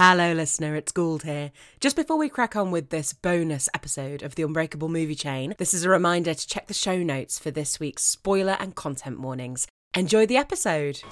Hello, listener, it's Gould here. Just before we crack on with this bonus episode of the Unbreakable Movie Chain, this is a reminder to check the show notes for this week's spoiler and content warnings. Enjoy the episode.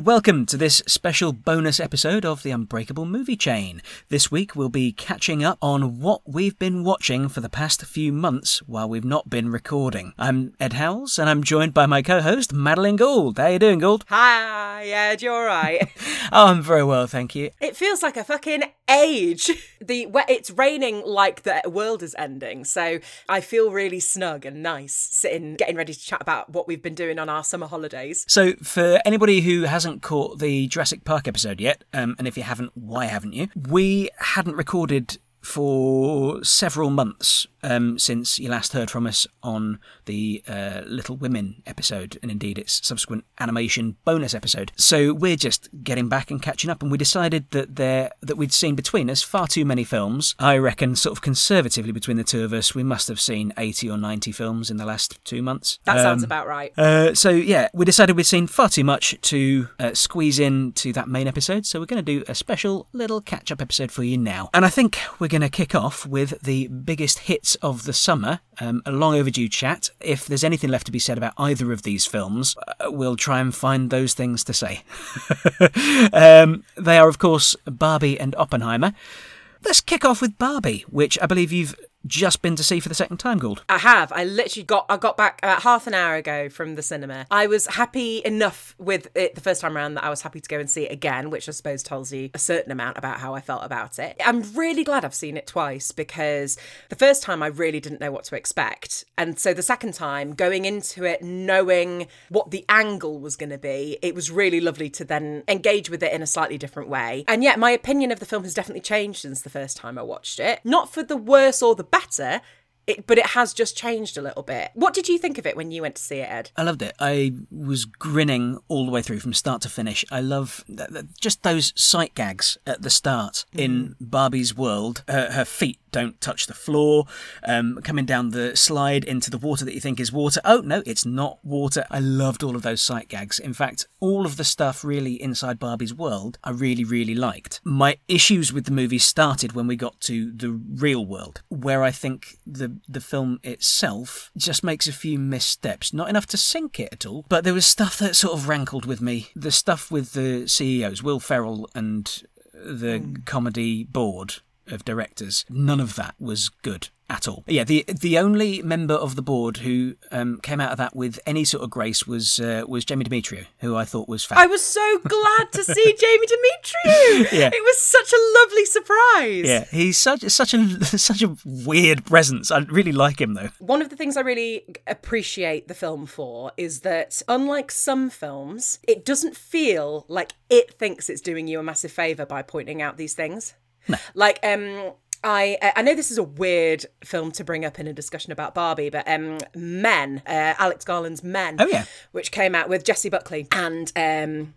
And welcome to this special bonus episode of the Unbreakable Movie Chain. This week we'll be catching up on what we've been watching for the past few months while we've not been recording. I'm Ed Howells and I'm joined by my co-host Madeline Gould. How you doing, Gould? Hi, Ed, you alright? oh, I'm very well, thank you. it feels like a fucking age. The It's raining like the world is ending, so I feel really snug and nice sitting, getting ready to chat about what we've been doing on our summer holidays. So, for anybody who hasn't caught the Jurassic Park episode yet, um, and if you haven't, why haven't you? We hadn't recorded for several months um, since you last heard from us on the uh, Little Women episode, and indeed its subsequent animation bonus episode. So we're just getting back and catching up, and we decided that there that we'd seen between us far too many films. I reckon, sort of conservatively between the two of us, we must have seen eighty or ninety films in the last two months. That sounds Um, about right. uh, so yeah, we decided we'd seen far too much to uh, squeeze in to that main episode. So we're going to do a special little catch-up episode for you now, and I think we're going to kick off with the biggest hits of the summer, um, a long overdue chat. If there's anything left to be said about either of these films, uh, we'll try and find those things to say. um, they are, of course, Barbie and Oppenheimer. Let's kick off with Barbie, which I believe you've just been to see for the second time, Gould. I have. I literally got. I got back about half an hour ago from the cinema. I was happy enough with it the first time around that I was happy to go and see it again, which I suppose tells you a certain amount about how I felt about it. I'm really glad I've seen it twice because the first time I really didn't know what to expect, and so the second time going into it knowing what the angle was going to be, it was really lovely to then engage with it in a slightly different way. And yet, my opinion of the film has definitely changed since the first time I watched it. Not for the worse or the better. It, but it has just changed a little bit. What did you think of it when you went to see it, Ed? I loved it. I was grinning all the way through from start to finish. I love th- th- just those sight gags at the start in Barbie's world. Her, her feet don't touch the floor, um, coming down the slide into the water that you think is water. Oh, no, it's not water. I loved all of those sight gags. In fact, all of the stuff really inside Barbie's world, I really, really liked. My issues with the movie started when we got to the real world, where I think the the film itself just makes a few missteps. Not enough to sink it at all, but there was stuff that sort of rankled with me. The stuff with the CEOs, Will Ferrell and the hmm. comedy board of directors, none of that was good at all. Yeah, the the only member of the board who um, came out of that with any sort of grace was uh, was Jamie Demetriou, who I thought was I was so glad to see Jamie Demetriou. Yeah. It was such a lovely surprise. yeah, he's such such a such a weird presence. I really like him though. One of the things I really appreciate the film for is that, unlike some films, it doesn't feel like it thinks it's doing you a massive favour by pointing out these things. Like, um, I I know this is a weird film to bring up in a discussion about Barbie, but um, Men, uh, Alex Garland's Men, Oh, yeah. which came out with Jessie Buckley and um.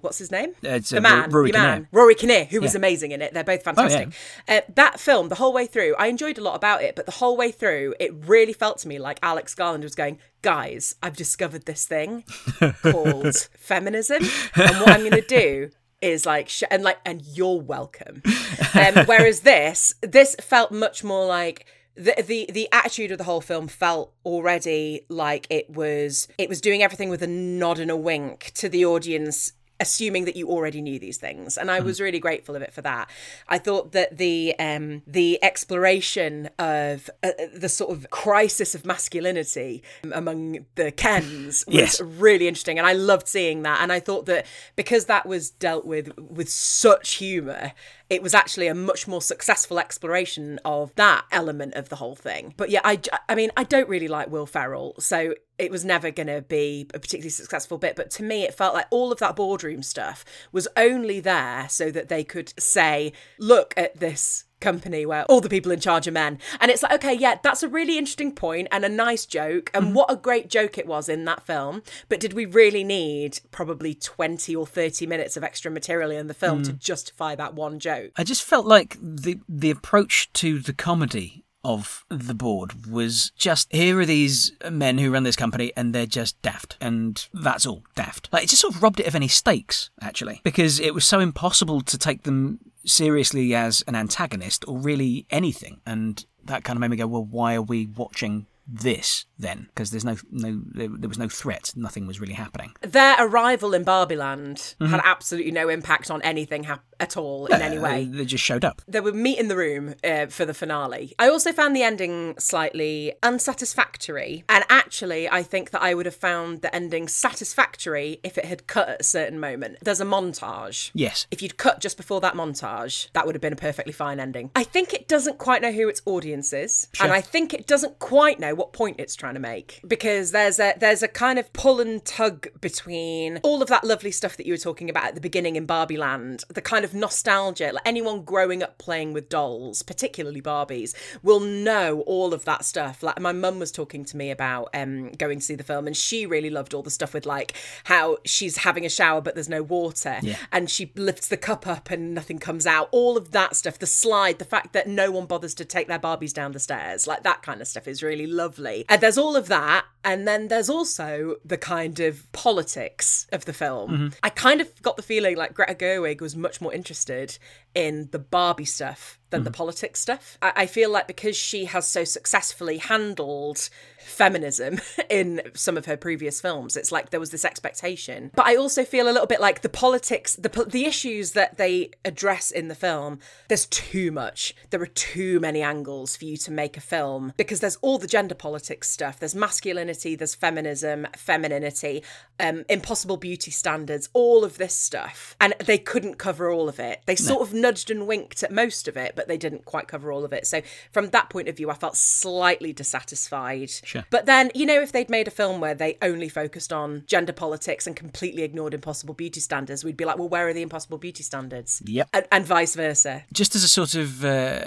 What's his name? Uh, it's, the uh, man, Rory man, Kinnear. Rory Kinnear, who was amazing in it. They're both yeah. fantastic. uh, that film, the whole way through, I enjoyed a lot about it, but the whole way through, it really felt to me like Alex Garland was going, "Guys, I've discovered this thing called feminism, and what I'm going to do." Is like sh- and like and you're welcome. Um, whereas this this felt much more like the, the the attitude of the whole film felt already like it was it was doing everything with a nod and a wink to the audience assuming that you already knew these things and i was really grateful of it for that i thought that the um the exploration of uh, the sort of crisis of masculinity among the kens was Yes. really interesting and i loved seeing that and i thought that because that was dealt with with such humor it was actually a much more successful exploration of that element of the whole thing but yeah I, I mean i don't really like will ferrell so it was never going to be a particularly successful bit. But to me, it felt like all of that boardroom stuff was only there so that they could say, look at this company where all the people in charge are men. And it's like, okay, yeah, that's a really interesting point and a nice joke. And mm. what a great joke it was in that film. But did we really need probably 20 or 30 minutes of extra material in the film to mm. justify that one joke? I just felt like the the approach to the comedy of the board was just here are these men who run this company and they're just daft and that's all daft like it just sort of robbed it of any stakes actually because it was so impossible to take them seriously as an antagonist or really anything. And that kind of made me go well why are we watching this then because there's no no there, was no threat nothing was really happening Their arrival in Barbieland had absolutely no impact on anything hap- at all in any Uh, way. they just showed up They would meet in the room uh, for the finale. I also found the ending slightly unsatisfactory. And actually, I think that I would have found the ending satisfactory if it had cut at a certain moment. There's a montage. yes If you'd cut just before that montage, that would have been a perfectly fine ending. I think it doesn't quite know who its audience is, and I think it doesn't quite know what point it's trying to make because there's a there's a kind of pull and tug between all of that lovely stuff that you were talking about at the beginning in Barbie Land, the kind of nostalgia. Like anyone growing up playing with dolls, particularly Barbies, will know all of that stuff. Like my mum was talking to me about um going to see the film, and she really loved all the stuff with like how she's having a shower but there's no water, Yeah. and she lifts the cup up and nothing comes out. All of that stuff, the slide, the fact that no one bothers to take their Barbies down the stairs, like that kind of stuff is really lovely. And there's all of that. And then there's also the kind of politics of the film. Mm-hmm. I kind of got the feeling like Greta Gerwig was much more interested in the Barbie stuff than the mm-hmm. politics stuff. I, I feel like because she has so successfully handled feminism in some of her previous films, it's like there was this expectation. But I also feel a little bit like the politics, the the issues that they address in the film. There's too much. There are too many angles for you to make a film because there's all the gender politics stuff. There's masculinity. There's feminism, femininity, um, impossible beauty standards, all of this stuff, and they couldn't cover all of it. They sort of nudged and winked at most of it, but they didn't quite cover all of it. So from that point of view, I felt slightly dissatisfied. Sure. But then, you know, if they'd made a film where they only focused on gender politics and completely ignored impossible beauty standards, we'd be like, well, where are the impossible beauty standards? Yep. And, and vice versa. just as a sort of uh,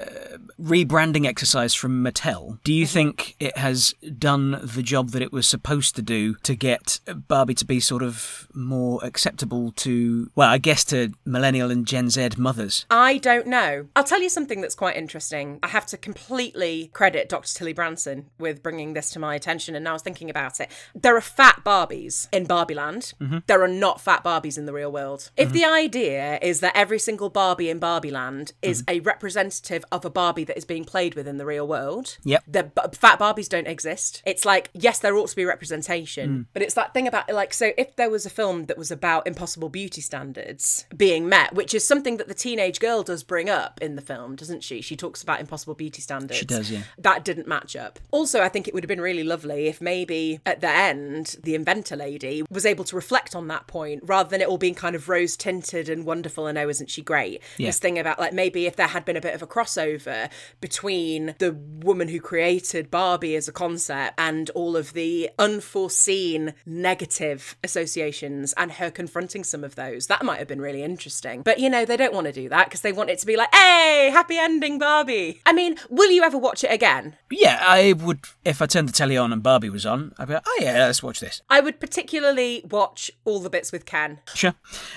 rebranding exercise from Mattel, do you think it has done the job that it was supposed to do to get Barbie to be sort of more acceptable to, well, I guess to millennial and Gen Z mothers? I don't know. I'll tell you something that's quite interesting. I have to completely credit Dr. Tilly Branson with bringing this to my attention, and now I was thinking about it. There are fat Barbies in Barbieland. Mm-hmm. There are not fat Barbies in the real world. If mm-hmm. the idea is that every single Barbie in Barbieland is mm-hmm. a representative of a Barbie that is being played with in the real world, Yep. the b- fat Barbies don't exist. It's like, yes, there ought to be representation, mm. but it's that thing about like, so if there was a film that was about impossible beauty standards being met, which is something that the teenage girl does bring up in the film, doesn't she? She talks about impossible beauty standards. She does, yeah. That didn't match up. Also, I think it would have been really lovely if maybe at the end, the inventor lady was able to reflect on that point rather than it all being kind of rose tinted and wonderful and oh, isn't she great? Yeah. This thing about like maybe if there had been a bit of a crossover between the woman who created Barbie as a concept and all of the unforeseen negative associations and her confronting some of those, that might have been really interesting. But you know, they don't want to do that because they want it to be like, hey, happy ending, Barbie. I mean, will you ever watch it again? Yeah, I would, if I turned telly on and Barbie was on, I'd be like, oh yeah, let's watch this. I would particularly watch all the bits with Ken. Sure.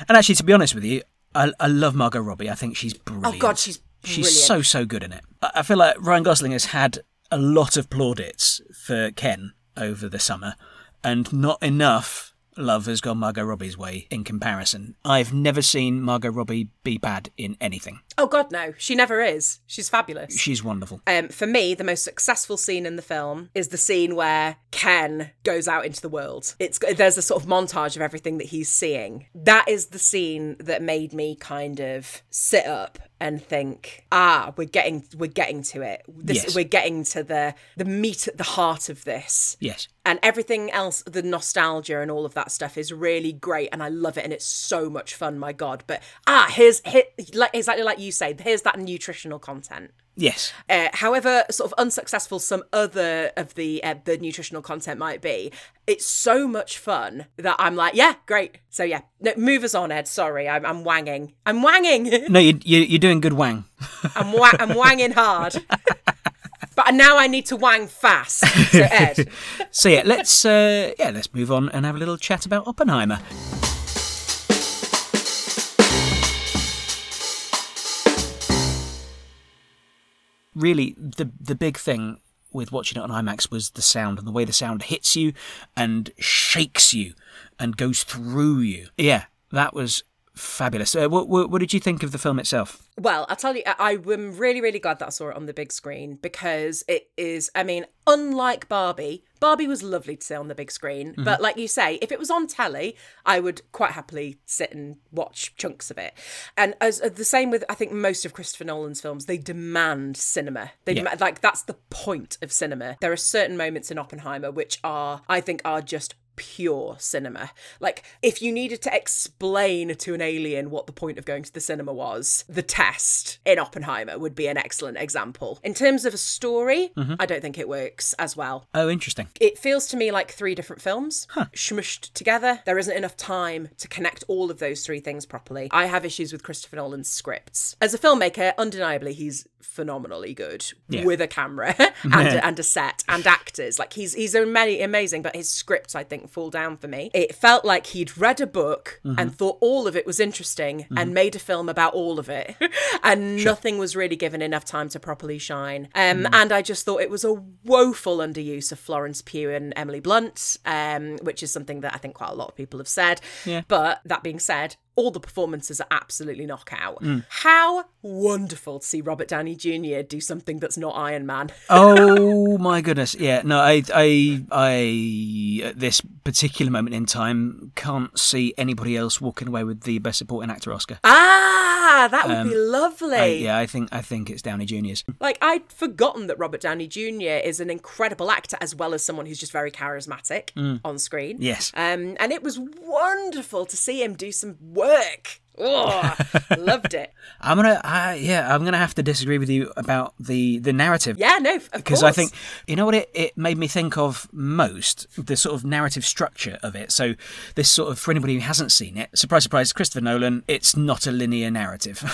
And actually, to be honest with you, I, I love Margot Robbie. I think she's brilliant. Oh God, she's brilliant. She's so so good in it. I I feel like Ryan Gosling has had a lot of plaudits for Ken over the summer, and not enough love has gone Margot Robbie's way in comparison. I've never seen Margot Robbie be bad in anything. Oh God, no, she never is. She's fabulous. She's wonderful. Um, for me, the most successful scene in the film is the scene where Ken goes out into the world. It's there's a sort of montage of everything that he's seeing. That is the scene that made me kind of sit up and think, ah, we're getting we're getting to it. This Yes. we're getting to the the meat at the heart of this. Yes. And everything else, the nostalgia and all of that stuff is really great, and I love it, and it's so much fun. My God! But ah, here's here, like exactly like you say, here's that nutritional content. Yes. Uh, however, sort of unsuccessful some other of the uh, the nutritional content might be, it's so much fun that I'm like, yeah, great. So yeah, no, move us on, Ed. Sorry, I'm, I'm wanging. I'm wanging. No, you, you, you're doing good wang. I'm wa- I'm wanging hard. but now I need to wang fast. So Ed, So yeah, let's uh, yeah let's move on and have a little chat about Oppenheimer. Really, the the big thing with watching it on IMAX was the sound and the way the sound hits you and shakes you and goes through you. Yeah, that was fabulous. Uh, what, what, what did you think of the film itself? Well, I'll tell you, I am really, really glad that I saw it on the big screen because it is, I mean, unlike Barbie, Barbie was lovely to see on the big screen. Mm-hmm. But like you say, if it was on telly, I would quite happily sit and watch chunks of it. And as uh, the same with, I think, most of Christopher Nolan's films, they demand cinema. They Yeah. demand, like, that's the point of cinema. There are certain moments in Oppenheimer which are, I think, are just pure cinema. Like, if you needed to explain to an alien what the point of going to the cinema was, the test in Oppenheimer would be an excellent example. In terms of a story, mm-hmm. I don't think it works as well. Oh, interesting. It feels to me like three different films smushed together. There isn't enough time to connect all of those three things properly. I have issues with Christopher Nolan's scripts. As a filmmaker, undeniably, he's phenomenally good Yeah. with a camera and, and a set and actors. Like he's he's many amazing, but his scripts I think fall down for me. It felt like he'd read a book and thought all of it was interesting and made a film about all of it, and nothing was really given enough time to properly shine. Um, And I just thought it was a woeful underuse of Florence Pugh and Emily Blunt, um, which is something that I think quite a lot of people have said. Yeah. But that being said, all the performances are absolutely knockout. How wonderful to see Robert Downey Jr. do something that's not Iron Man. oh my goodness yeah no i i i at this particular moment in time can't see anybody else walking away with the best supporting actor oscar Ah, that would be lovely. I, yeah i think i think it's downey junior's Like I'd forgotten that Robert Downey Jr. is an incredible actor as well as someone who's just very charismatic on screen. yes Um, and it was wonderful to see him do some work. Oh, loved it. i'm gonna I, yeah i'm gonna have to disagree with you about the the narrative Yeah, no, because. I think you know what it, it made me think of most the sort of narrative structure of it. So this sort of for anybody who hasn't seen it, surprise, surprise, Christopher Nolan. It's not a linear narrative.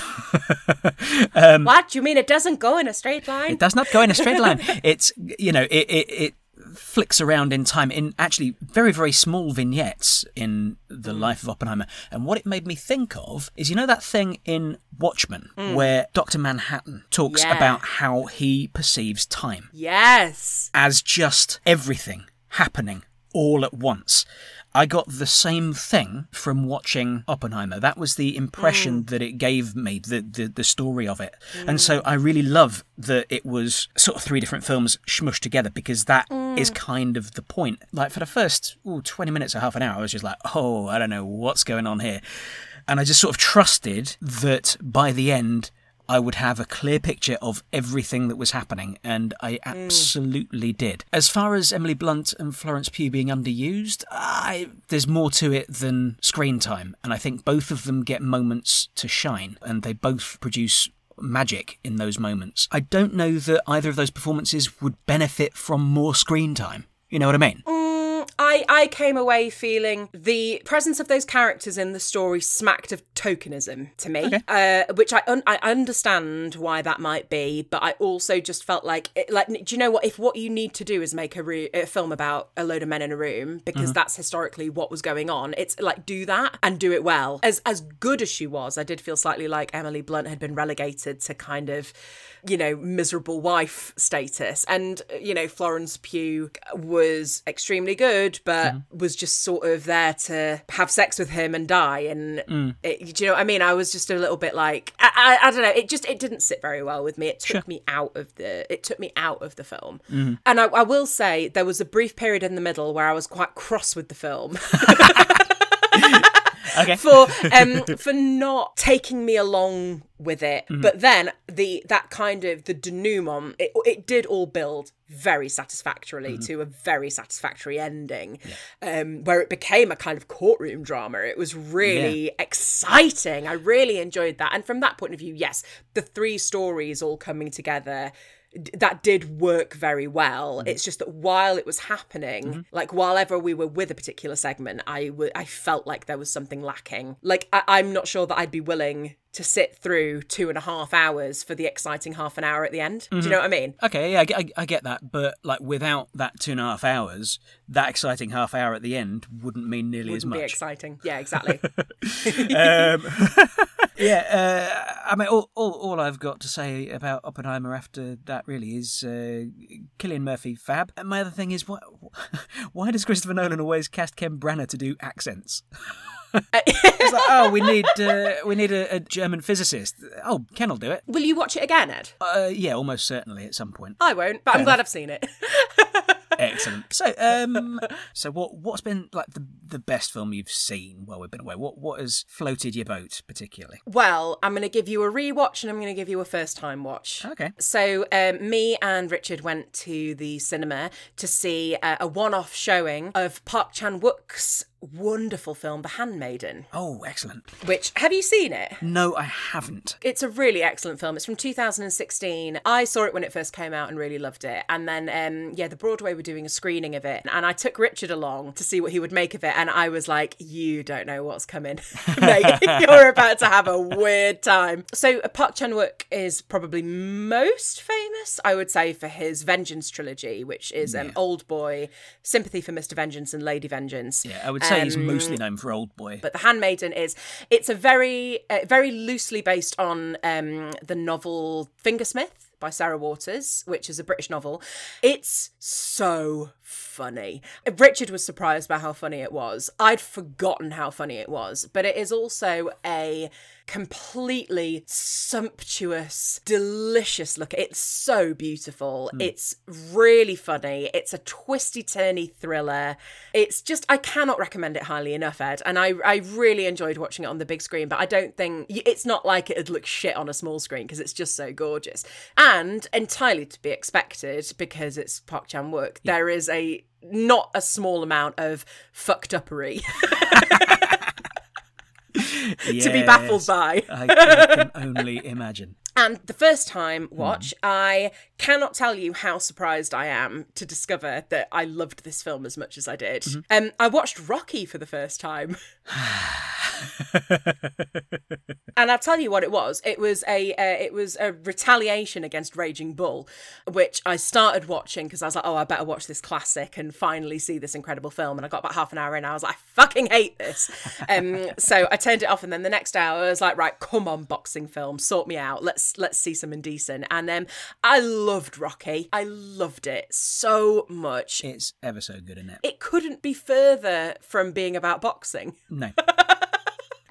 Um, what? You mean it doesn't go in a straight line? It does not go in a straight line. It's you know it, it it flicks around in time in actually very very small vignettes in the mm. life of Oppenheimer. And what it made me think of is you know that thing in Watchmen mm. where Doctor Manhattan talks Yeah. about how he perceives time Yes. as just everything happening all at once. I got the same thing from watching Oppenheimer. That was the impression mm. that it gave me, the, the, the story of it. And mm. so I really love that it was sort of three different films smushed together because that mm. is kind of the point. Like for the first ooh, 20 minutes or half an hour, I was just like, oh, I don't know what's going on here. And I just sort of trusted that by the end, I would have a clear picture of everything that was happening, and I hmm. absolutely did. As far as Emily Blunt and Florence Pugh being underused, I, there's more to it than screen time, and I think both of them get moments to shine, and they both produce magic in those moments. I don't know that either of those performances would benefit from more screen time. You know what I mean? Hmm. I, I came away feeling the presence of those characters in the story smacked of tokenism to me, uh, which I un- I understand why that might be, but I also just felt like it, like do you know what? If what you need to do is make a, re- a film about a load of men in a room because that's historically what was going on, it's like do that and do it well. As as good as she was, I did feel slightly like Emily Blunt had been relegated to kind of you know, miserable wife status. And, you know, Florence Pugh was extremely good, but mm. was just sort of there to have sex with him and die. And, mm. it, do you know what I mean? I was just a little bit like, I, I, I don't know, it just, it didn't sit very well with me. It took me out of the, it took me out of the film. Mm-hmm. And I, I will say there was a brief period in the middle where I was quite cross with the film. Okay. for um for not taking me along with it. Mm-hmm. But then the that kind of the denouement, it it did all build very satisfactorily to a very satisfactory ending, um, where it became a kind of courtroom drama. It was really exciting. I really enjoyed that, and from that point of view, yes, the three stories all coming together that did work very well. Mm-hmm. It's just that while it was happening, mm-hmm. like while ever we were with a particular segment, I w- I felt like there was something lacking. Like I- I'm not sure that I'd be willing to sit through two and a half hours for the exciting half an hour at the end. Do you mm-hmm. know what I mean? Okay, yeah, I, I, I get that, but like without that two and a half hours, that exciting half hour at the end wouldn't mean nearly as Wouldn't be much. exciting. Yeah, exactly. um, yeah, uh, I mean, all, all, all I've got to say about Oppenheimer after that really is uh, Cillian Murphy fab. And my other thing is, why, why does Christopher Nolan always cast Ken Branagh to do accents? it's like, oh, we need uh, we need a, a German physicist. Oh, Ken will do it. Will you watch it again, Ed? Uh, yeah, almost certainly at some point. I won't, but I'm glad I've seen it. Excellent. So, um, so what what's been like the the best film you've seen while we've been away? What what has floated your boat particularly? well, I'm going to give you a rewatch and I'm going to give you a first time watch. Okay. So, um, me and Richard went to the cinema to see uh, a one off showing of Park Chan Wook's wonderful film, The Handmaiden, Oh, excellent. which have you seen it? No, I haven't. It's a really excellent film. It's from 2016. I saw it when it first came out and really loved it. And then, um, yeah, the Broadway were doing a screening of it. And I took Richard along to see what he would make of it. And I was like, you don't know what's coming. Mate, you're about to have a weird time. So, Park Chan Wook is probably most famous, I would say, for his Vengeance trilogy, which is um, Old Boy, Sympathy for Mr. Vengeance, and Lady Vengeance. Yeah, I would say he's mostly known for Old Boy. But The Handmaiden is it's a very uh, very loosely based on um, the novel Fingersmith by Sarah Waters, which is a British novel. It's so funny. Richard was surprised by how funny it was. I'd forgotten how funny it was, but it is also a completely sumptuous, delicious look. It's so beautiful. Hmm. It's really funny. It's a twisty turny thriller. It's just I cannot recommend it highly enough, Ed. And I I really enjoyed watching it on the big screen, but I don't think it's not like it'd look shit on a small screen because it's just so gorgeous. And entirely to be expected because it's Park Chan Wook. There is a not a small amount of fucked uppery to be baffled by. I, I can only imagine. And the first time watch, I cannot tell you how surprised I am to discover that I loved this film as much as I did. Um, I watched Rocky for the first time. and I'll tell you what it was. It was a uh, it was a retaliation against Raging Bull, which I started watching because I was like, oh, I better watch this classic and finally see this incredible film. And I got about half an hour in, I was like, I fucking hate this. Um, so I turned it off, and then the next hour I was like, right, come on, boxing film, sort me out. Let's let's see some indecent. And um, I loved Rocky. I loved it so much. It's ever so good in it. It couldn't be further from being about boxing. No.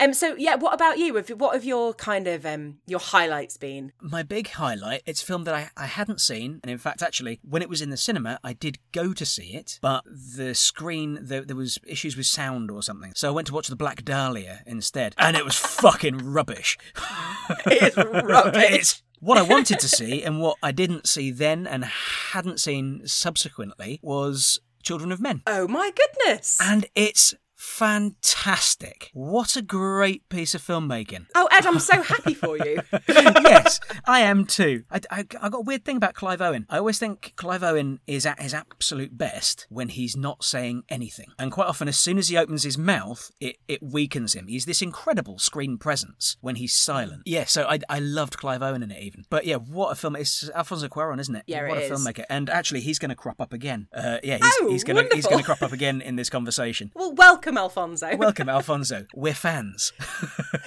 Um, so yeah, what about you? What have your kind of um your highlights been? My big highlight, it's a film that I, I hadn't seen, and in fact, actually, when it was in the cinema, I did go to see it, but the screen, there, there was issues with sound or something. So I went to watch The Black Dahlia instead, and it was fucking rubbish. It's rubbish. it's what I wanted to see, and what I didn't see then and hadn't seen subsequently was Children of Men. Oh my goodness! And it's fantastic. What a great piece of filmmaking. Oh Ed, I'm so happy for you. yes, I am too. I, I, I got a weird thing about Clive Owen. I always think Clive Owen is at his absolute best when he's not saying anything. And quite often, as soon as he opens his mouth, it, it weakens him. He's this incredible screen presence when he's silent. Yeah, so I, I loved Clive Owen in it even. But yeah, what a film. It's Alfonso Cuaron, isn't it? Yeah, what it a is. filmmaker. And actually, he's going to crop up again. Uh, yeah, he's, Oh, he's going to he's going to crop up again in this conversation. well, welcome, Alfonso. Welcome, Alfonso. We're fans.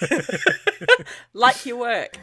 like your work.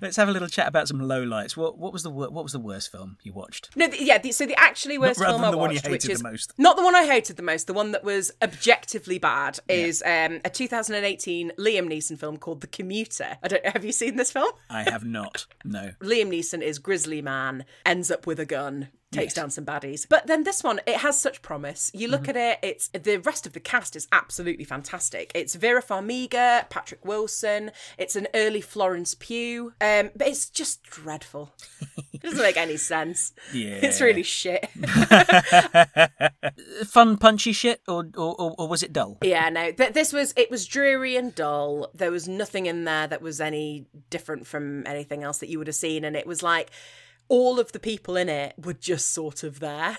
Let's have a little chat about some lowlights. What what was the wor- what was the worst film you watched? No, the, yeah. The, so the actually worst film I the one you watched, which is the most. not the one I hated the most, the one that was objectively bad, is um, a 2018 Liam Neeson film called The Commuter. I don't. Have you seen this film? I have not. No. Liam Neeson is grizzly man, ends up with a gun, takes Yes. down some baddies. But then this one, it has such promise. You look at it, it's the rest of the cast is absolutely fantastic. It's Vera Farmiga, Patrick Wilson. It's an early Florence Pugh, um, but it's just dreadful. it doesn't make any sense. Yeah. It's really shit. Fun, punchy shit, or or, or, or was it dull? Yeah, no. Th- this was it was dreary and dull. There was nothing in there that was any different from anything else that you would have seen, and it was like all of the people in it were just sort of there.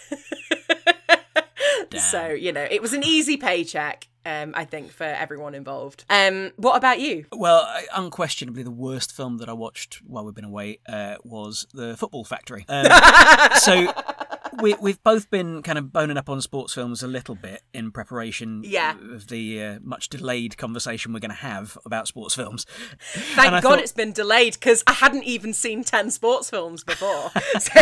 so you know, it was an easy paycheck. Um, I think for everyone involved. Um, what about you? Well, unquestionably, the worst film that I watched while we've been away uh, was The Football Factory. Um, so we, we've both been kind of boning up on sports films a little bit in preparation Yeah. of the uh, much delayed conversation we're going to have about sports films. Thank God thought- it's been delayed because I hadn't even seen ten sports films before. So-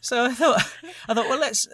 So I thought, I thought, well, let's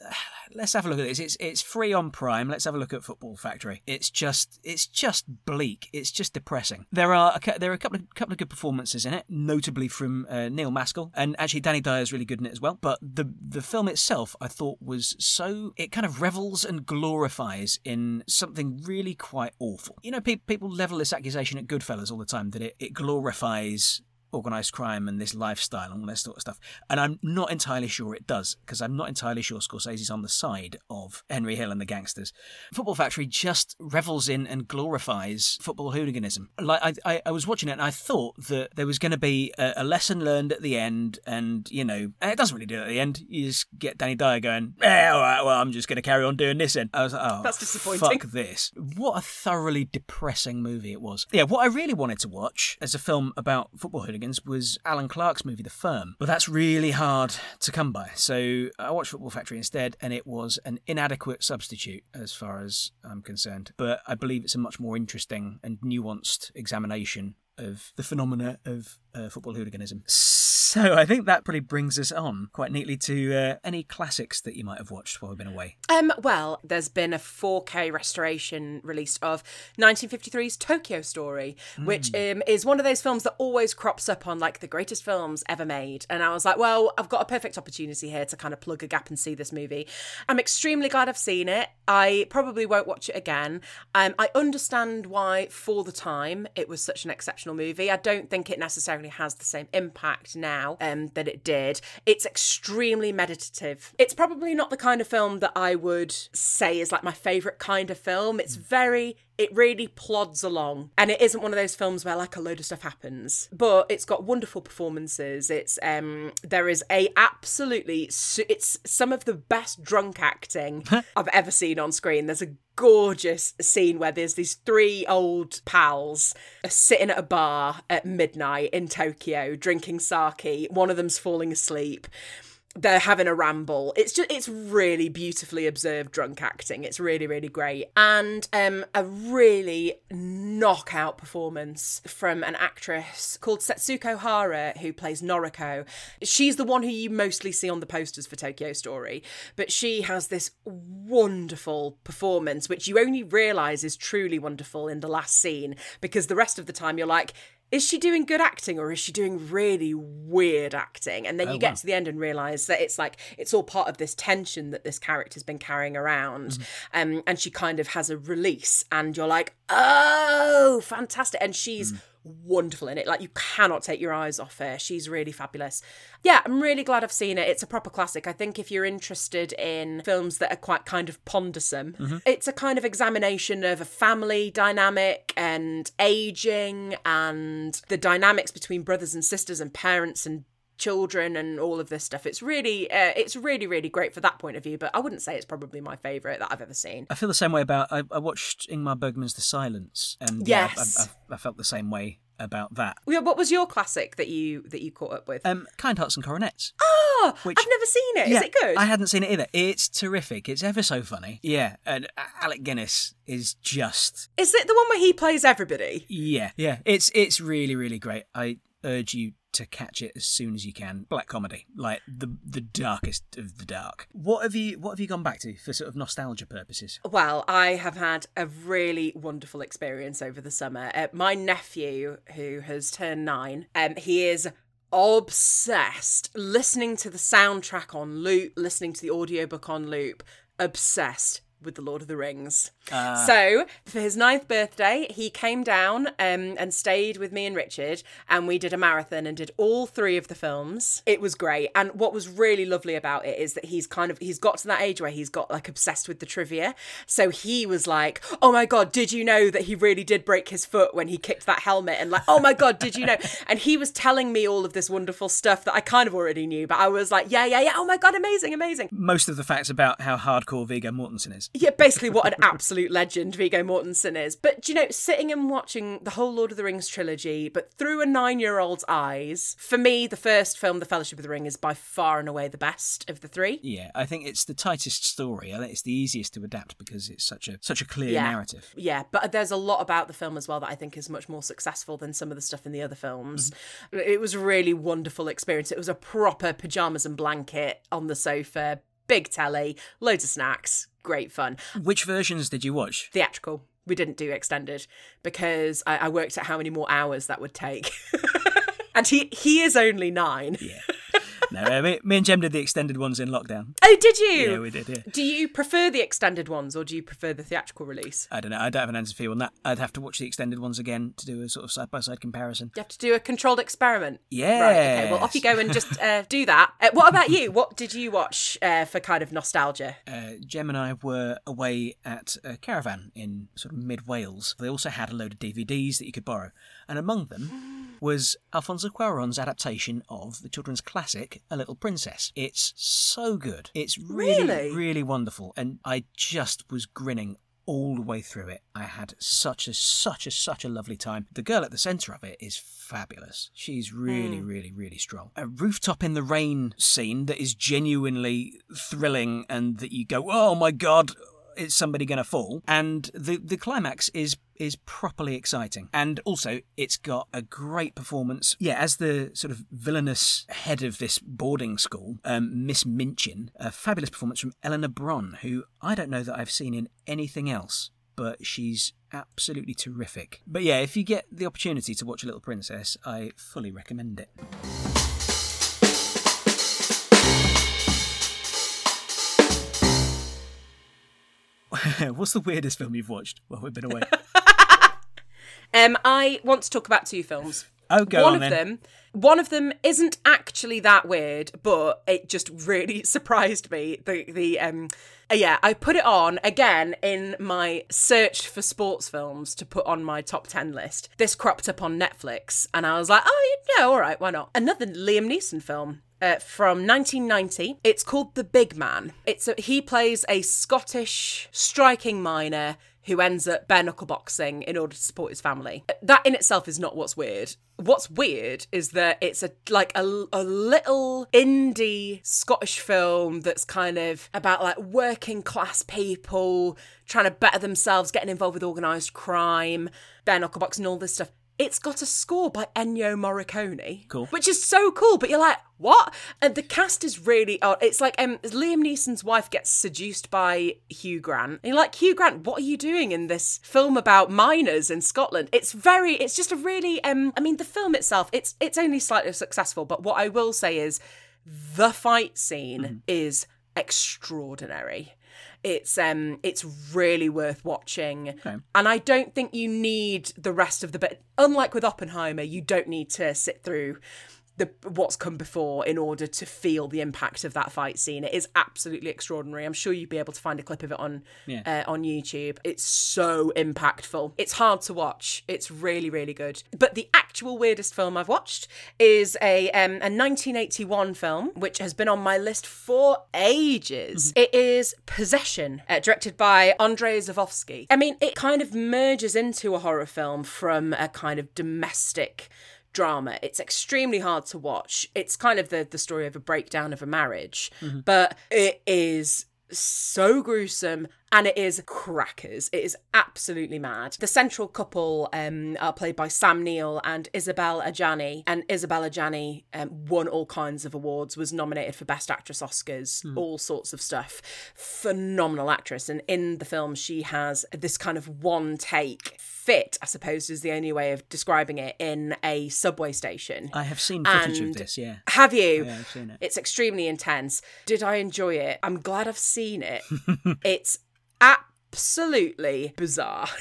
let's have a look at this. It's it's free on Prime. Let's have a look at Football Factory. It's just it's just bleak. It's just depressing. There are a, there are a couple of couple of good performances in it, notably from uh, Neil Maskell, and actually Danny Dyer is really good in it as well. But the the film itself, I thought, was so it kind of revels and glorifies in something really quite awful. You know, pe- people level this accusation at Goodfellas all the time that it, it glorifies organized crime and this lifestyle and all this sort of stuff. And I'm not entirely sure it does, because I'm not entirely sure Scorsese's on the side of Henry Hill and the gangsters. Football Factory just revels in and glorifies football hooliganism. Like I, I, I was watching it and I thought that there was going to be a, a lesson learned at the end, and you know, and it doesn't really do it at the end. You just get Danny Dyer going, "Yeah, all right, well, I'm just going to carry on doing this." And I was like, "Oh, That's disappointing. Fuck this! What a thoroughly depressing movie it was." Yeah, what I really wanted to watch as a film about football hooligans was Alan Clarke's movie The Firm, but that's really hard to come by. So I watched Football Factory instead, and it was an inadequate substitute as far as I'm concerned. But I believe it's a much more interesting and nuanced examination of the phenomena of uh, football hooliganism. So I think that pretty brings us on quite neatly to uh, any classics that you might have watched while we've been away. Um, well, there's been a 4K restoration released of 1953's Tokyo Story, which um, is one of those films that always crops up on like the greatest films ever made. And I was like, well, I've got a perfect opportunity here to kind of plug a gap and see this movie. I'm extremely glad I've seen it. I probably won't watch it again. Um, I understand why, for the time, it was such an exceptional movie. I don't think it necessarily has the same impact now um, that it did. It's extremely meditative. It's probably not the kind of film that I would say is like my favourite kind of film. It's very it really plods along and it isn't one of those films where like a load of stuff happens but it's got wonderful performances it's um there is a absolutely su- it's some of the best drunk acting i've ever seen on screen there's a gorgeous scene where there's these three old pals sitting at a bar at midnight in Tokyo drinking sake. One of them's falling asleep. They're having a ramble. It's just it's really beautifully observed drunk acting. It's really really great and um a really knockout performance from an actress called Setsuko Hara who plays Noriko. She's the one who you mostly see on the posters for Tokyo Story, but she has this wonderful performance which you only realize is truly wonderful in the last scene because the rest of the time you're like is she doing good acting or is she doing really weird acting? And then you get wow. to the end and realize that it's like it's all part of this tension that this character's been carrying around. Um, and she kind of has a release, and you're like, oh, fantastic. And she's wonderful in it. Like you cannot take your eyes off her. She's really fabulous. Yeah, I'm really glad I've seen it. It's a proper classic. I think if you're interested in films that are quite kind of pondersome, mm-hmm. it's a kind of examination of a family dynamic and aging and the dynamics between brothers and sisters and parents and children and all of this stuff. It's really uh, it's really really great for that point of view, but I wouldn't say it's probably my favorite that I've ever seen. I feel the same way about. I, I watched Ingmar Bergman's The Silence, and yeah, I- Yes. I, I, felt the same way about that. Yeah, What was your classic that you that you caught up with? Um, kind Hearts and Coronets. oh, which- I've never seen it. Is Yeah, it good? I hadn't seen it either. It's terrific. It's ever so funny. Yeah, and Alec Guinness is just Is it the one where he plays everybody? yeah, yeah. It's it's really really great. I urge you to catch it as soon as you can. Black comedy, like the the darkest of the dark. What have you What have you gone back to for sort of nostalgia purposes? Well, I have had a really wonderful experience over the summer. Uh, my nephew, who has turned nine, um, he is obsessed listening to the soundtrack on loop, listening to the audiobook on loop, obsessed with the Lord of the Rings. So for his ninth birthday, he came down um, and stayed with me and Richard, and we did a marathon and did all three of the films. It was great, and what was really lovely about it is that he's kind of he's got to that age where he's got like obsessed with the trivia. So he was like, "Oh my god, did you know that he really did break his foot when he kicked that helmet?" And like, "Oh my god, did you know?" And he was telling me all of this wonderful stuff that I kind of already knew, but I was like, "Yeah, yeah, yeah! Oh my god, amazing, amazing!" Most of the facts about how hardcore Viggo Mortensen is. Yeah, basically what an absolute legend Viggo Mortensen is. But you know, sitting and watching the whole Lord of the Rings trilogy, but through a nine-year-old's eyes, for me, the first film, The Fellowship of the Ring, is by far and away the best of the three. Yeah, I think it's the tightest story. I think it's the easiest to adapt because it's such a such a clear Yeah. narrative. Yeah, but there's a lot about the film as well that I think is much more successful than some of the stuff in the other films. Mm-hmm. It was a really wonderful experience. It was a proper pajamas and blanket on the sofa, big telly, loads of snacks, great fun. Which versions did you watch? theatrical. We didn't do extended because I, I worked out how many more hours that would take. and he he is only nine. Yeah. No, uh, me, me and Jem did the extended ones in lockdown. Oh, did you? Yeah, we did. Yeah. do you prefer the extended ones or do you prefer the theatrical release? I don't know. I don't have an answer for you on that. I'd have to watch the extended ones again to do a sort of side by side comparison. You have to do a controlled experiment. Yeah. Right. Okay. Well, off you go and just uh, do that. Uh, what about you? What did you watch uh, for kind of nostalgia? Uh, Jem and I were away at a caravan in sort of mid Wales. They also had a load of DVDs that you could borrow, and among them was Alfonso Cuarón's adaptation of the children's classic A Little Princess. It's so good. It's really, Really? really wonderful, and I just was grinning all the way through it. I had such a such a such a lovely time. The girl at the centre of it is fabulous. She's really, hmm. really, really strong. A rooftop in the rain scene that is genuinely thrilling and that you go, Oh my god, is somebody gonna fall? And the the climax is is properly exciting. And also it's got a great performance. Yeah, as the sort of villainous head of this boarding school, um, Miss Minchin, a fabulous performance from Eleanor Bron, who I don't know that I've seen in anything else but she's absolutely terrific. But yeah, if you get the opportunity to watch A Little Princess, I fully recommend it. What's the weirdest film you've watched while we've been away? Um, I want to talk about two films. Oh, go one on of then. them one of them isn't actually that weird but it just really surprised me the the um yeah i put it on again in my search for sports films to put on my top 10 list this cropped up on netflix and i was like oh yeah all right why not another liam neeson film uh, from 1990. It's called The Big Man. It's a, he plays a Scottish striking miner who ends up bare knuckle boxing in order to support his family. That in itself is not what's weird. What's weird is that it's a like a, a little indie Scottish film that's kind of about like working class people trying to better themselves, getting involved with organised crime, bare knuckle boxing, and all this stuff. It's got a score by Ennio Morricone. Cool. Which is so cool, but you're like, what? And the cast is really odd. It's like um, Liam Neeson's wife gets seduced by Hugh Grant. And you're like, Hugh Grant, what are you doing in this film about miners in Scotland? It's very, it's just a really, um, I mean, the film itself, it's it's only slightly successful, but what I will say is the fight scene is extraordinary. It's um it's really worth watching. And I don't think you need the rest of the bit unlike with Oppenheimer, you don't need to sit through the what's come before in order to feel the impact of that fight scene. It is absolutely extraordinary. I'm sure you'd be able to find a clip of it on Yeah. uh, on YouTube. It's so impactful. It's hard to watch. It's really really good. But the actual weirdest film I've watched is a um, a 1981 film which has been on my list for ages. It is Possession, uh, directed by Andrei Zulawski. I mean, it kind of merges into a horror film from a kind of domestic drama. It's extremely hard to watch. It's kind of the the story of a breakdown of a marriage, mm-hmm. but it is so gruesome and it is crackers. It is absolutely mad. The central couple um, are played by Sam Neill and Isabelle Adjani, and Isabelle Adjani um, won all kinds of awards, was nominated for Best Actress Oscars, all sorts of stuff. Phenomenal actress, and in the film, she has this kind of one take fit, I suppose is the only way of describing it, in a subway station. I have seen footage And- of this, yeah. Have you? Yeah, I've seen it. It's extremely intense. Did I enjoy it? I'm glad I've seen it. it's absolutely bizarre.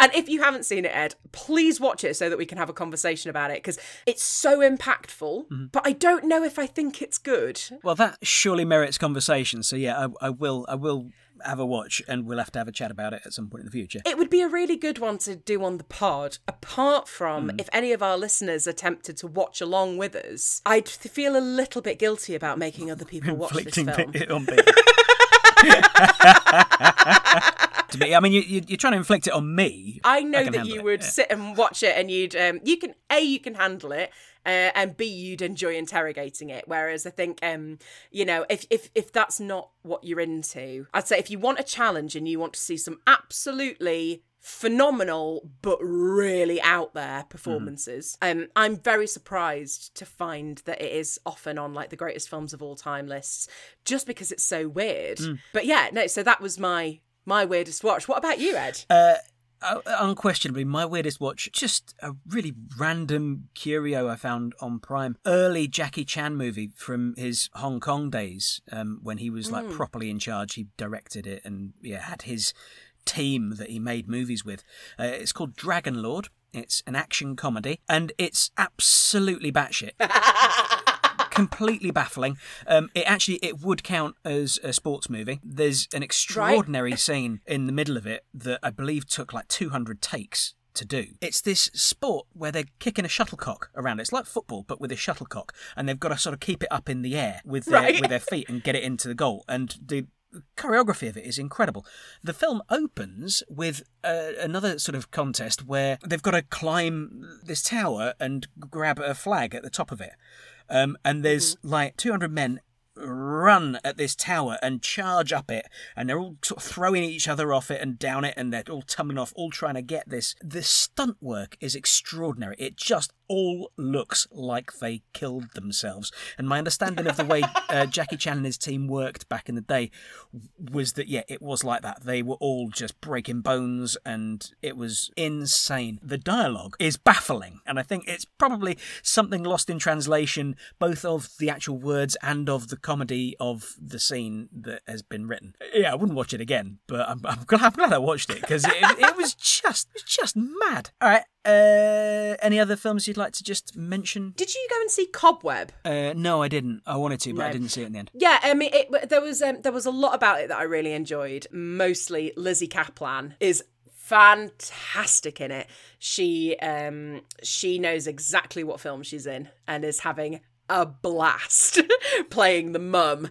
And if you haven't seen it, Ed, please watch it so that we can have a conversation about it because it's so impactful. Mm-hmm. But I don't know if I think it's good. Well, that surely merits conversation. So yeah, I, I will. I will have a watch, and we'll have to have a chat about it at some point in the future. It would be a really good one to do on the pod. Apart from Mm. if any of our listeners are tempted to watch along with us, I'd feel a little bit guilty about making other people watch this film. it on people. To me, I mean, you, you, you're trying to inflict it on me. I know can that you it, would yeah. sit and watch it, and you'd um, you can a you can handle it, uh, and b you'd enjoy interrogating it. Whereas I think um, you know if if if that's not what you're into, I'd say if you want a challenge and you want to see some absolutely phenomenal but really out there performances. Um i'm very surprised to find that it is often on like the greatest films of all time lists just because it's so weird. But yeah no so that was my my weirdest watch. What about you ed? Uh, uh, unquestionably, my weirdest watch, just a really random curio I found on Prime. Early Jackie Chan movie from his Hong Kong days um, when he was like properly in charge. He directed it and yeah, had his team that he made movies with. Uh, it's called Dragon Lord. It's an action comedy and it's absolutely batshit completely baffling. Um, it actually it would count as a sports movie. There's an extraordinary scene in the middle of it that I believe took like 200 takes to do. It's this sport where they're kicking a shuttlecock around. It's like football, but with a shuttlecock, and they've got to sort of keep it up in the air with their Right. with their feet and get it into the goal. And the choreography of it is incredible. The film opens with uh, another sort of contest where they've got to climb this tower and grab a flag at the top of it. Um, and there's like 200 men run at this tower and charge up it and they're all sort of throwing each other off it and down it and they're all tumbling off all trying to get this the stunt work is extraordinary it just all looks like they killed themselves. And my understanding of the way uh, Jackie Chan and his team worked back in the day was that yeah it was like that. They were all just breaking bones and it was insane. The dialogue is baffling and I think it's probably something lost in translation both of the actual words and of the comedy of the scene that has been written. Yeah I wouldn't watch it again but I'm, I'm, glad, I'm glad I watched it because it, it was just it was just mad. All right uh, any other films you'd like to just mention Did you go and see Cobweb? uh, no I didn't I wanted to but I didn't see it in the end Yeah, I mean, it, there was um, there was a lot about it that I really enjoyed. Mostly, Lizzy Caplan is fantastic in it. She um she knows exactly what film she's in and is having a blast playing the mum.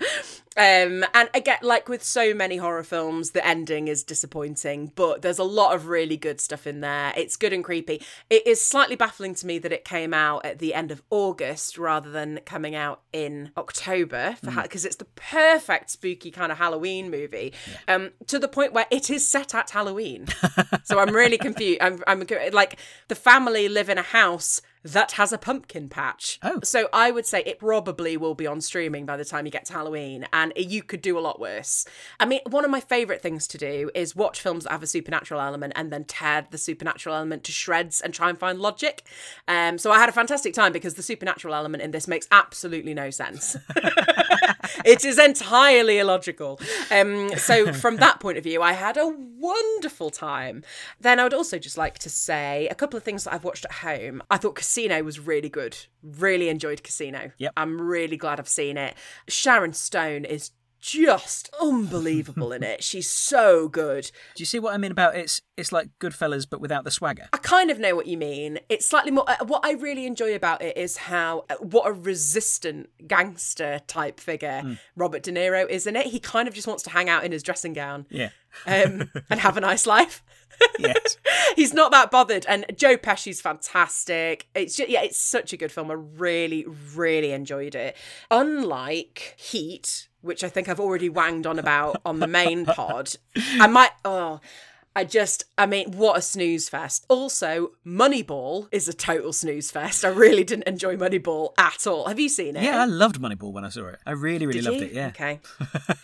Um and again like with so many horror films the ending is disappointing but there's a lot of really good stuff in there. It's good and creepy. It is slightly baffling to me that it came out at the end of August rather than coming out in October because it's the perfect spooky kind of Halloween movie. Um to the point where it is set at Halloween. so I'm really confused. I'm I'm like the family live in a house that has a pumpkin patch. Oh. So I would say it probably will be on streaming by the time you get to Halloween, and you could do a lot worse. I mean, one of my favourite things to do is watch films that have a supernatural element and then tear the supernatural element to shreds and try and find logic. Um, so I had a fantastic time because the supernatural element in this makes absolutely no sense. it is entirely illogical. Um, so from that point of view, I had a wonderful time. Then I would also just like to say a couple of things that I've watched at home. I thought Casino was really good. Really enjoyed Casino. Yep. I'm really glad I've seen it. Sharon Stone is just unbelievable in it. She's so good. do you see what I mean about it's it's like Goodfellas but without the swagger I kind of know what you mean. It's slightly more. Uh, what I really enjoy about it is how uh, what a resistant gangster type figure Robert De Niro is in it. He kind of just wants to hang out in his dressing gown yeah um, and have a nice life. yes He's not that bothered, and Joe Pesci's fantastic. It's just, yeah, it's such a good film. I really, really enjoyed it. Unlike Heat, which I think I've already wanged on about on the main pod. I might. Oh. I just, I mean, what a snooze fest. Also, Moneyball is a total snooze fest. I really didn't enjoy Moneyball at all. Have you seen it? Yeah, I loved Moneyball when I saw it. I really, really Did loved you? it. Yeah. Okay.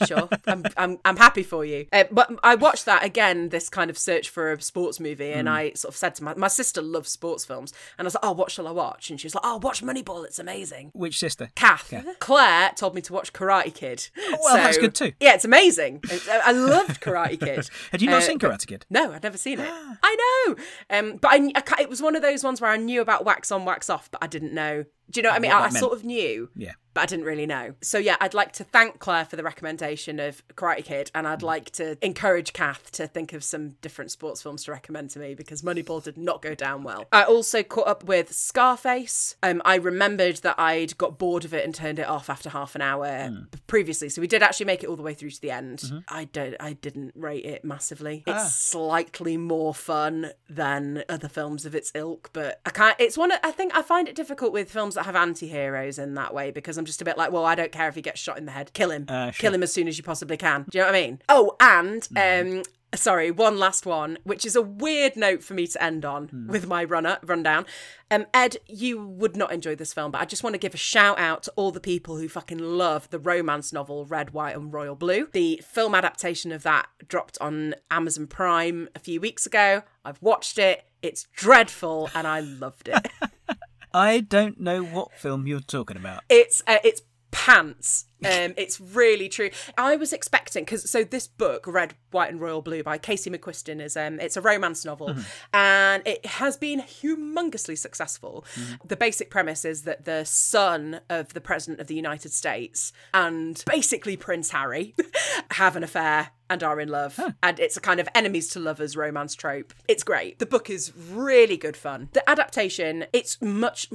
Sure. I'm, I'm, I'm happy for you. Uh, but I watched that again, this kind of search for a sports movie, and I sort of said to my, my sister loves sports films, and I was like, oh, what shall I watch? And she was like, oh, watch Moneyball. It's amazing. Which sister? Kath. Claire told me to watch Karate Kid. Oh, well, that's good too. Yeah, it's amazing. I I loved Karate Kid. Had you not Uh, seen Karate Kid? No, I'd never seen it. I know. Um, but I, I it was one of those ones where I knew about wax on, wax off, but I didn't know. Do you know what I mean? What I, I sort of knew, Yeah. but I didn't really know. So yeah, I'd like to thank Claire for the recommendation of Karate Kid, and Mm. I'd like to encourage Kath to think of some different sports films to recommend to me because Moneyball did not go down well. I also caught up with Scarface. Um, I remembered that I'd got bored of it and turned it off after half an hour Mm. previously, so we did actually make it all the way through to the end. Mm-hmm. I don't, I didn't rate it massively. Ah. It's slightly more fun than other films of its ilk, but I can't. It's one. Of, I think I find it difficult with films that have anti-heroes in that way because I'm just a bit like, well, I don't care if he gets shot in the head. Kill him. Uh, sure. Kill him as soon as you possibly can. Do you know what I mean? Oh, and Mm-hmm. um. Sorry, one last one, which is a weird note for me to end on Hmm. with my runner rundown. Um, Ed, you would not enjoy this film, but I just want to give a shout out to all the people who fucking love the romance novel Red, White, and Royal Blue. The film adaptation of that dropped on Amazon Prime a few weeks ago. I've watched it. It's dreadful, and I loved it. I don't know what film you're talking about. it's uh, it's pants. Um, it's really true. I was expecting because so this book, Red, White, and Royal Blue by Casey McQuiston, is um, it's a romance novel, and it has been humongously successful. The basic premise is that the son of the president of the United States and basically Prince Harry have an affair and are in love, and it's a kind of enemies to lovers romance trope. It's great. The book is really good fun. The adaptation, it's much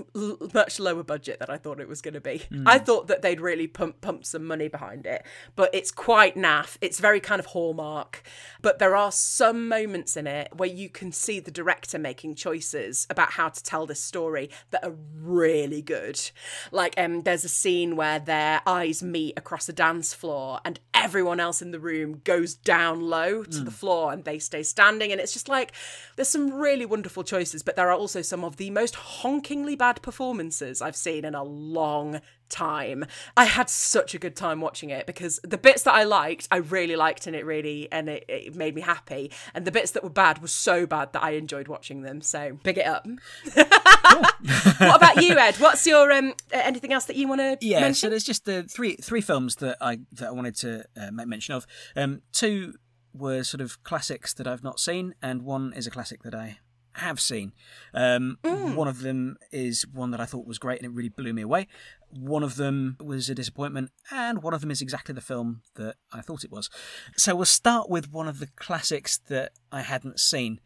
much lower budget than I thought it was going to be. I thought that they'd really pump pump some money behind it, but it's quite naff. It's very kind of hallmark, but there are some moments in it where you can see the director making choices about how to tell this story that are really good. Like um there's a scene where their eyes meet across a dance floor and everyone else in the room goes down low to the floor and they stay standing and it's just like there's some really wonderful choices but there are also some of the most honkingly bad performances I've seen in a long time. I had such a good time watching it because the bits that I liked, I really liked and it really and it, it made me happy. And the bits that were bad were so bad that I enjoyed watching them. So big it up. what about you, Ed? What's your um anything else that you want to Yeah, so mention? there's just the three three films that I that I wanted to uh, make mention of. Um, two were sort of classics that I've not seen, and one is a classic that I have seen. Um, One of them is one that I thought was great and it really blew me away. One of them was a disappointment, and one of them is exactly the film that I thought it was. So we'll start with one of the classics that I hadn't seen.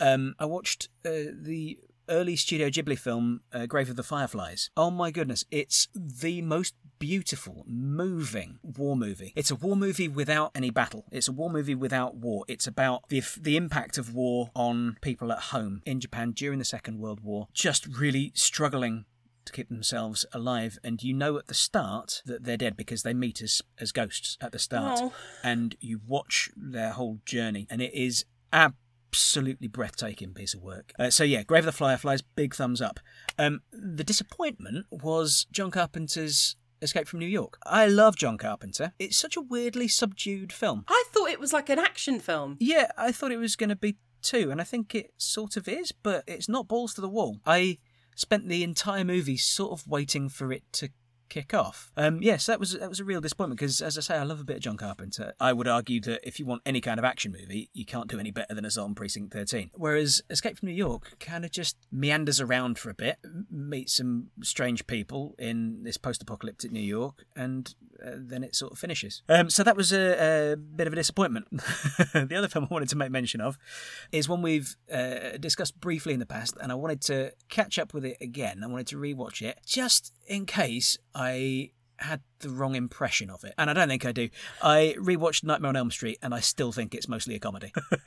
Um, I watched uh, the early Studio Ghibli film, uh, Grave of the Fireflies. Oh my goodness, it's the most beautiful, moving war movie. It's a war movie without any battle. It's a war movie without war. It's about the the impact of war on people at home in Japan during the Second World War, just really struggling to keep themselves alive and you know at the start that they're dead because they meet as as ghosts at the start Oh. and you watch their whole journey and it is absolutely breathtaking piece of work uh, so yeah grave of the fireflies big thumbs up um the disappointment was john carpenter's escape from new york i love john carpenter it's such a weirdly subdued film I thought it was like an action film. yeah, I thought it was going to be two, and I think it sort of is, but it's not balls to the wall. I spent the entire movie sort of waiting for it to kick off. Um, yes, that was that was a real disappointment because, as I say, I love a bit of John Carpenter. I would argue that if you want any kind of action movie, you can't do any better than Assault on Precinct 13. Whereas Escape from New York kind of just meanders around for a bit, meets some strange people in this post-apocalyptic New York, and uh, then it sort of finishes. Um, so that was a, a bit of a disappointment. the other film I wanted to make mention of is one we've uh, discussed briefly in the past, and I wanted to catch up with it again. I wanted to rewatch it just in case I had the wrong impression of it, and I don't think I do. I rewatched Nightmare on Elm Street, and I still think it's mostly a comedy.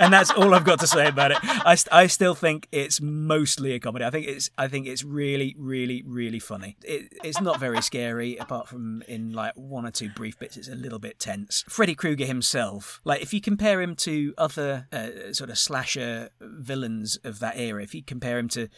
and that's all I've got to say about it. I, I still think it's mostly a comedy. I think it's I think it's really really really funny. It, it's not very scary apart from in like one or two brief bits. It's a little bit tense. Freddy Krueger himself, like if you compare him to other uh, sort of slasher villains of that era, if you compare him to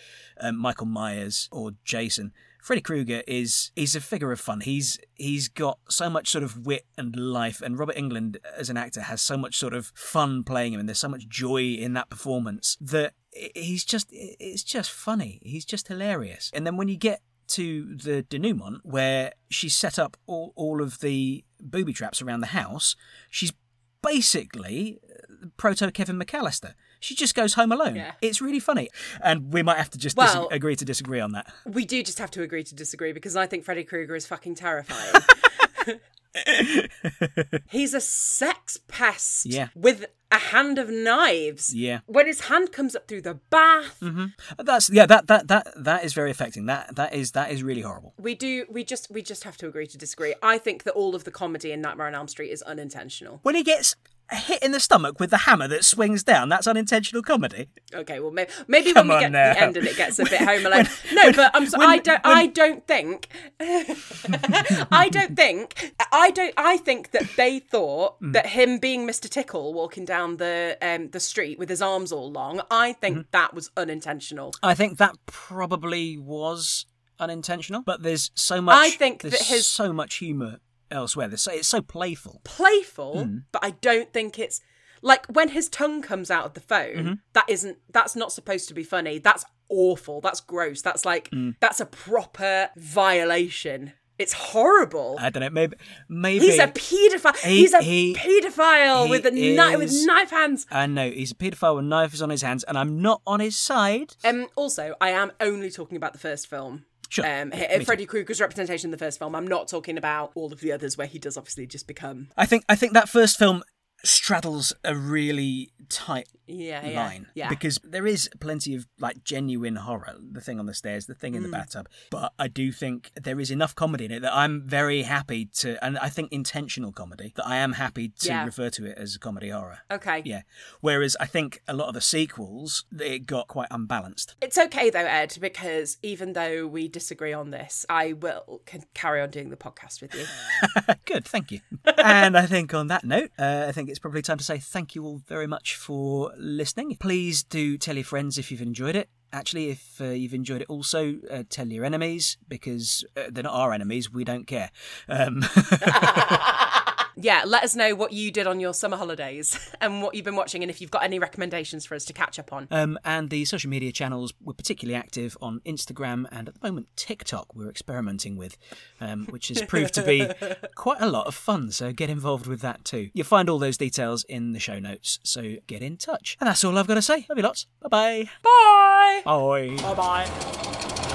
um, Michael Myers or Jason. Freddy Krueger is he's a figure of fun. He's he's got so much sort of wit and life, and Robert Englund as an actor has so much sort of fun playing him, and there's so much joy in that performance that he's just it's just funny. He's just hilarious. And then when you get to the denouement where she's set up all, all of the booby traps around the house, she's basically uh, proto Kevin McCallister. She just goes home alone. Yeah. It's really funny. And we might have to just dis- Well- agree to disagree on that. We do just have to agree to disagree because I think Freddy Krueger is fucking terrifying. He's a sex pest Yeah. with a hand of knives. Yeah. When his hand comes up through the bath, mm-hmm. That's yeah, that that that that is very affecting. That that is that is really horrible. we do we just we just have to agree to disagree. I think that all of the comedy in Nightmare on Elm Street is unintentional. When he gets hit in the stomach with the hammer that swings down, that's unintentional comedy. Okay, well maybe, maybe when we get to the end and it gets a bit home alone. no, but I'm so, when- I don't when- I don't think I don't think I don't I think that they thought Hmm. that him being Mr. Tickle walking down the um the street with his arms all long, I think Mm-hmm. that was unintentional. I think that probably was unintentional, but there's so much. I think that his- so much humor elsewhere. So, it's so playful. Playful, Hmm. but I don't think it's like when his tongue comes out of the phone, Mm-hmm. that isn't that's not supposed to be funny. That's awful. That's gross. That's like Mm. that's a proper violation. It's horrible. I don't know. Maybe maybe He's a paedophile. He- He's a he- paedophile he with a knife with knife hands. I know he's a paedophile with knives on his hands, and I'm not on his side. Um. Also, I am only talking about the first film. Sure. Um, Freddy Krueger's representation in the first film. I'm not talking about all of the others where he does obviously just become. I think I think that first film straddles a really tight Yeah, yeah, line yeah. because there is plenty of like genuine horror the thing on the stairs the thing in the Mm. bathtub but i do think there is enough comedy in it that i'm very happy to and i think intentional comedy that i am happy to Yeah. refer to it as comedy horror Okay. yeah whereas i think a lot of the sequels it got quite unbalanced It's okay though, Ed, because even though we disagree on this, I will carry on doing the podcast with you. Good, thank you. and I think on that note, uh, I think it's probably time to say thank you all very much for listening. Please do tell your friends if you've enjoyed it. Actually, if uh, you've enjoyed it, also uh, tell your enemies because uh, they're not our enemies. We don't care. Um, yeah, let us know what you did on your summer holidays and what you've been watching, and if you've got any recommendations for us to catch up on. um, and the social media channels were particularly active on Instagram and at the moment TikTok. We're experimenting with, um, which has proved to be quite a lot of fun. So get involved with that too. You'll find all those details in the show notes. So get in touch. And that's all I've got to say. Love you lots. Bye-bye. Bye. Bye. Bye bye.